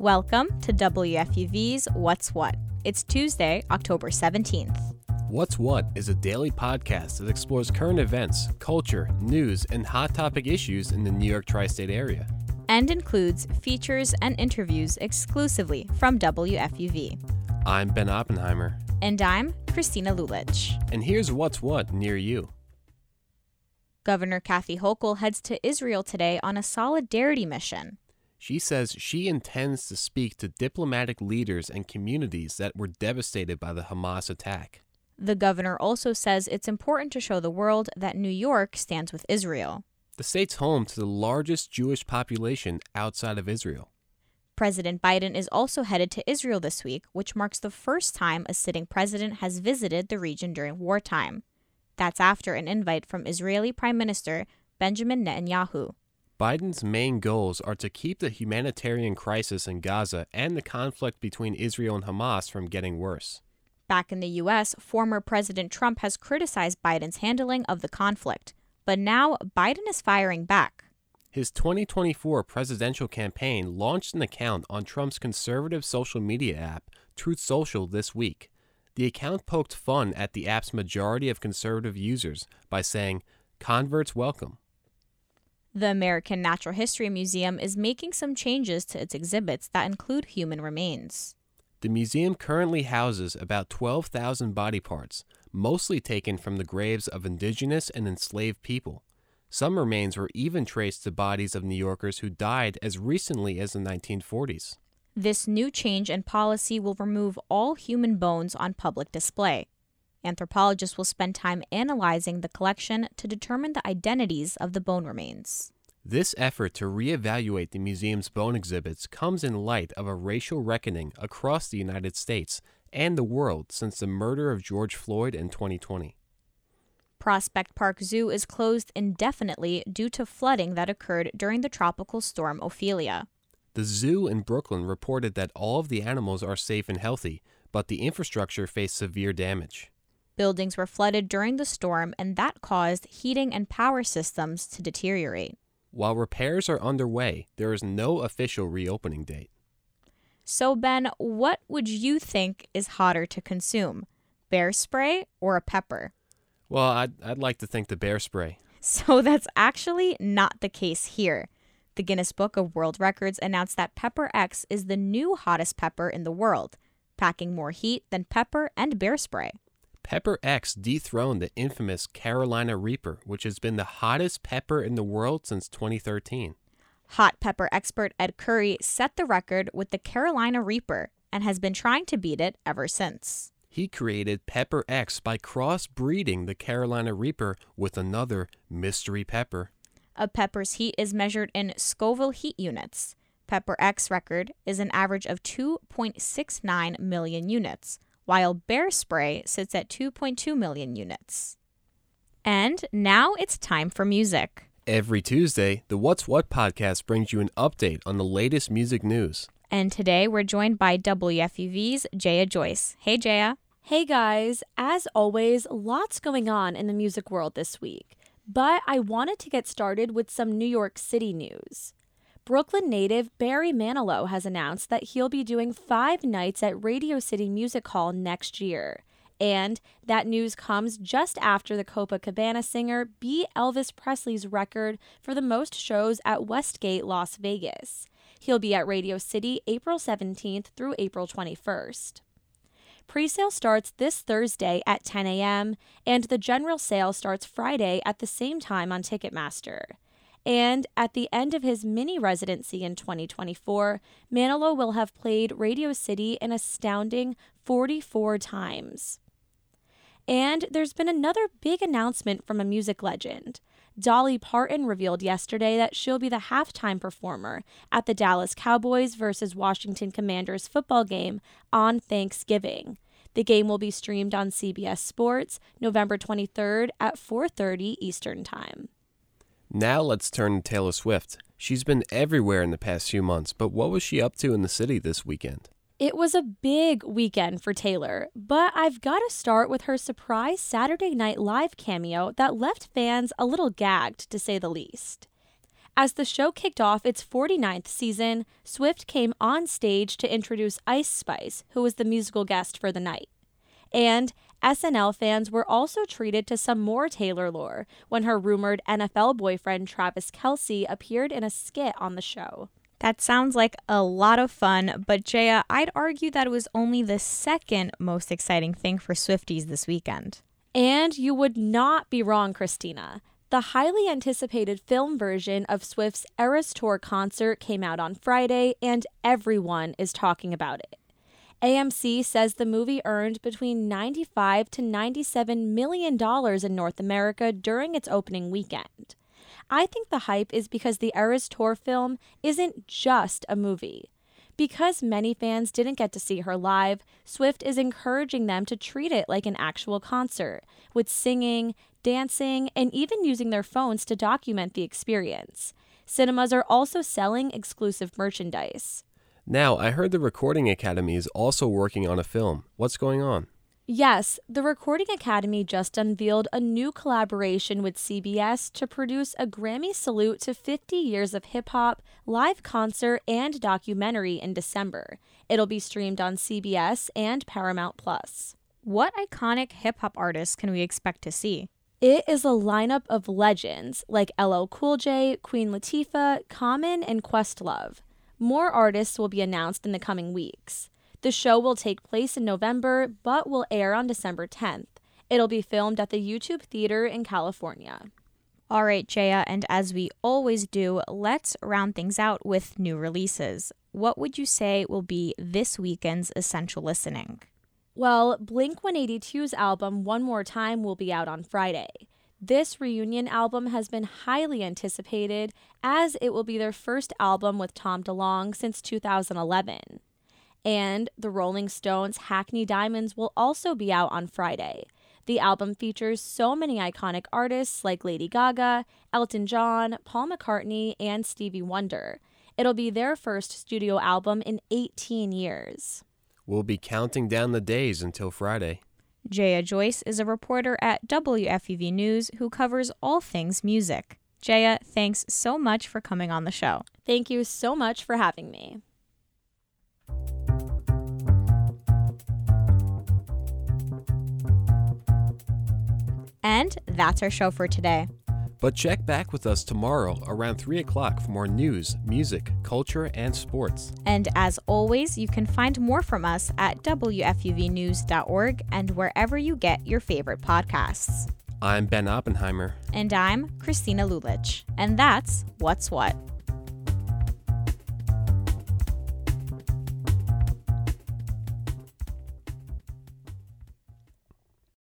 Welcome to WFUV's What's What. It's Tuesday, October 17th. What's What is a daily podcast that explores current events, culture, news, and hot topic issues in the New York tri state area. And includes features and interviews exclusively from WFUV. I'm Ben Oppenheimer. And I'm Christina Lulich. And here's What's What near you. Governor Kathy Hochul heads to Israel today on a solidarity mission. She says she intends to speak to diplomatic leaders and communities that were devastated by the Hamas attack. The governor also says it's important to show the world that New York stands with Israel. The state's home to the largest Jewish population outside of Israel. President Biden is also headed to Israel this week, which marks the first time a sitting president has visited the region during wartime. That's after an invite from Israeli Prime Minister Benjamin Netanyahu. Biden's main goals are to keep the humanitarian crisis in Gaza and the conflict between Israel and Hamas from getting worse. Back in the U.S., former President Trump has criticized Biden's handling of the conflict, but now Biden is firing back. His 2024 presidential campaign launched an account on Trump's conservative social media app, Truth Social, this week. The account poked fun at the app's majority of conservative users by saying, Converts welcome. The American Natural History Museum is making some changes to its exhibits that include human remains. The museum currently houses about 12,000 body parts, mostly taken from the graves of indigenous and enslaved people. Some remains were even traced to bodies of New Yorkers who died as recently as the 1940s. This new change in policy will remove all human bones on public display. Anthropologists will spend time analyzing the collection to determine the identities of the bone remains. This effort to reevaluate the museum's bone exhibits comes in light of a racial reckoning across the United States and the world since the murder of George Floyd in 2020. Prospect Park Zoo is closed indefinitely due to flooding that occurred during the tropical storm Ophelia. The zoo in Brooklyn reported that all of the animals are safe and healthy, but the infrastructure faced severe damage. Buildings were flooded during the storm, and that caused heating and power systems to deteriorate. While repairs are underway, there is no official reopening date. So, Ben, what would you think is hotter to consume, bear spray or a pepper? Well, I'd, I'd like to think the bear spray. So, that's actually not the case here. The Guinness Book of World Records announced that Pepper X is the new hottest pepper in the world, packing more heat than pepper and bear spray. Pepper X dethroned the infamous Carolina Reaper, which has been the hottest pepper in the world since 2013. Hot pepper expert Ed Curry set the record with the Carolina Reaper and has been trying to beat it ever since. He created Pepper X by crossbreeding the Carolina Reaper with another mystery pepper. A pepper's heat is measured in Scoville heat units. Pepper X record is an average of 2.69 million units, while bear spray sits at 2.2 million units. And now it's time for music. Every Tuesday, the What's What podcast brings you an update on the latest music news. And today we're joined by WFUV's Jaya Joyce. Hey, Jaya. Hey, guys. As always, lots going on in the music world this week. But I wanted to get started with some New York City news. Brooklyn native Barry Manilow has announced that he'll be doing five nights at Radio City Music Hall next year. And that news comes just after the Copacabana singer beat Elvis Presley's record for the most shows at Westgate, Las Vegas. He'll be at Radio City April 17th through April 21st. Presale starts this Thursday at 10 a.m., and the general sale starts Friday at the same time on Ticketmaster. And at the end of his mini residency in 2024, Manilow will have played Radio City an astounding 44 times. And there's been another big announcement from a music legend. Dolly Parton revealed yesterday that she'll be the halftime performer at the Dallas Cowboys versus Washington Commanders football game on Thanksgiving. The game will be streamed on CBS Sports November 23rd at 4:30 Eastern Time. Now let's turn to Taylor Swift. She's been everywhere in the past few months, but what was she up to in the city this weekend? It was a big weekend for Taylor, but I've got to start with her surprise Saturday Night Live cameo that left fans a little gagged, to say the least. As the show kicked off its 49th season, Swift came on stage to introduce Ice Spice, who was the musical guest for the night. And SNL fans were also treated to some more Taylor lore when her rumored NFL boyfriend Travis Kelce appeared in a skit on the show. That sounds like a lot of fun, but Jaya, I'd argue that it was only the second most exciting thing for Swifties this weekend. And you would not be wrong, Christina. The highly anticipated film version of Swift's Eras Tour concert came out on Friday, and everyone is talking about it. AMC says the movie earned between 95 to 97 million dollars in North America during its opening weekend. I think the hype is because the Eras Tour film isn't just a movie. Because many fans didn't get to see her live, Swift is encouraging them to treat it like an actual concert, with singing, dancing, and even using their phones to document the experience. Cinemas are also selling exclusive merchandise. Now, I heard the Recording Academy is also working on a film. What's going on? Yes, the Recording Academy just unveiled a new collaboration with CBS to produce a Grammy salute to 50 years of hip hop, live concert, and documentary in December. It'll be streamed on CBS and Paramount Plus. What iconic hip hop artists can we expect to see? It is a lineup of legends like LL Cool J, Queen Latifah, Common, and Questlove. More artists will be announced in the coming weeks. The show will take place in November, but will air on December 10th. It'll be filmed at the YouTube Theater in California. All right, Jaya, and as we always do, let's round things out with new releases. What would you say will be this weekend's essential listening? Well, Blink 182's album One More Time will be out on Friday. This reunion album has been highly anticipated as it will be their first album with Tom DeLonge since 2011. And the Rolling Stones' Hackney Diamonds will also be out on Friday. The album features so many iconic artists like Lady Gaga, Elton John, Paul McCartney, and Stevie Wonder. It'll be their first studio album in 18 years. We'll be counting down the days until Friday. Jaya Joyce is a reporter at WFUV News who covers all things music. Jaya, thanks so much for coming on the show. Thank you so much for having me. And that's our show for today. But check back with us tomorrow around 3 o'clock for more news, music, culture, and sports. And as always, you can find more from us at WFUVnews.org and wherever you get your favorite podcasts. I'm Ben Oppenheimer. And I'm Christina Lulich. And that's What's What.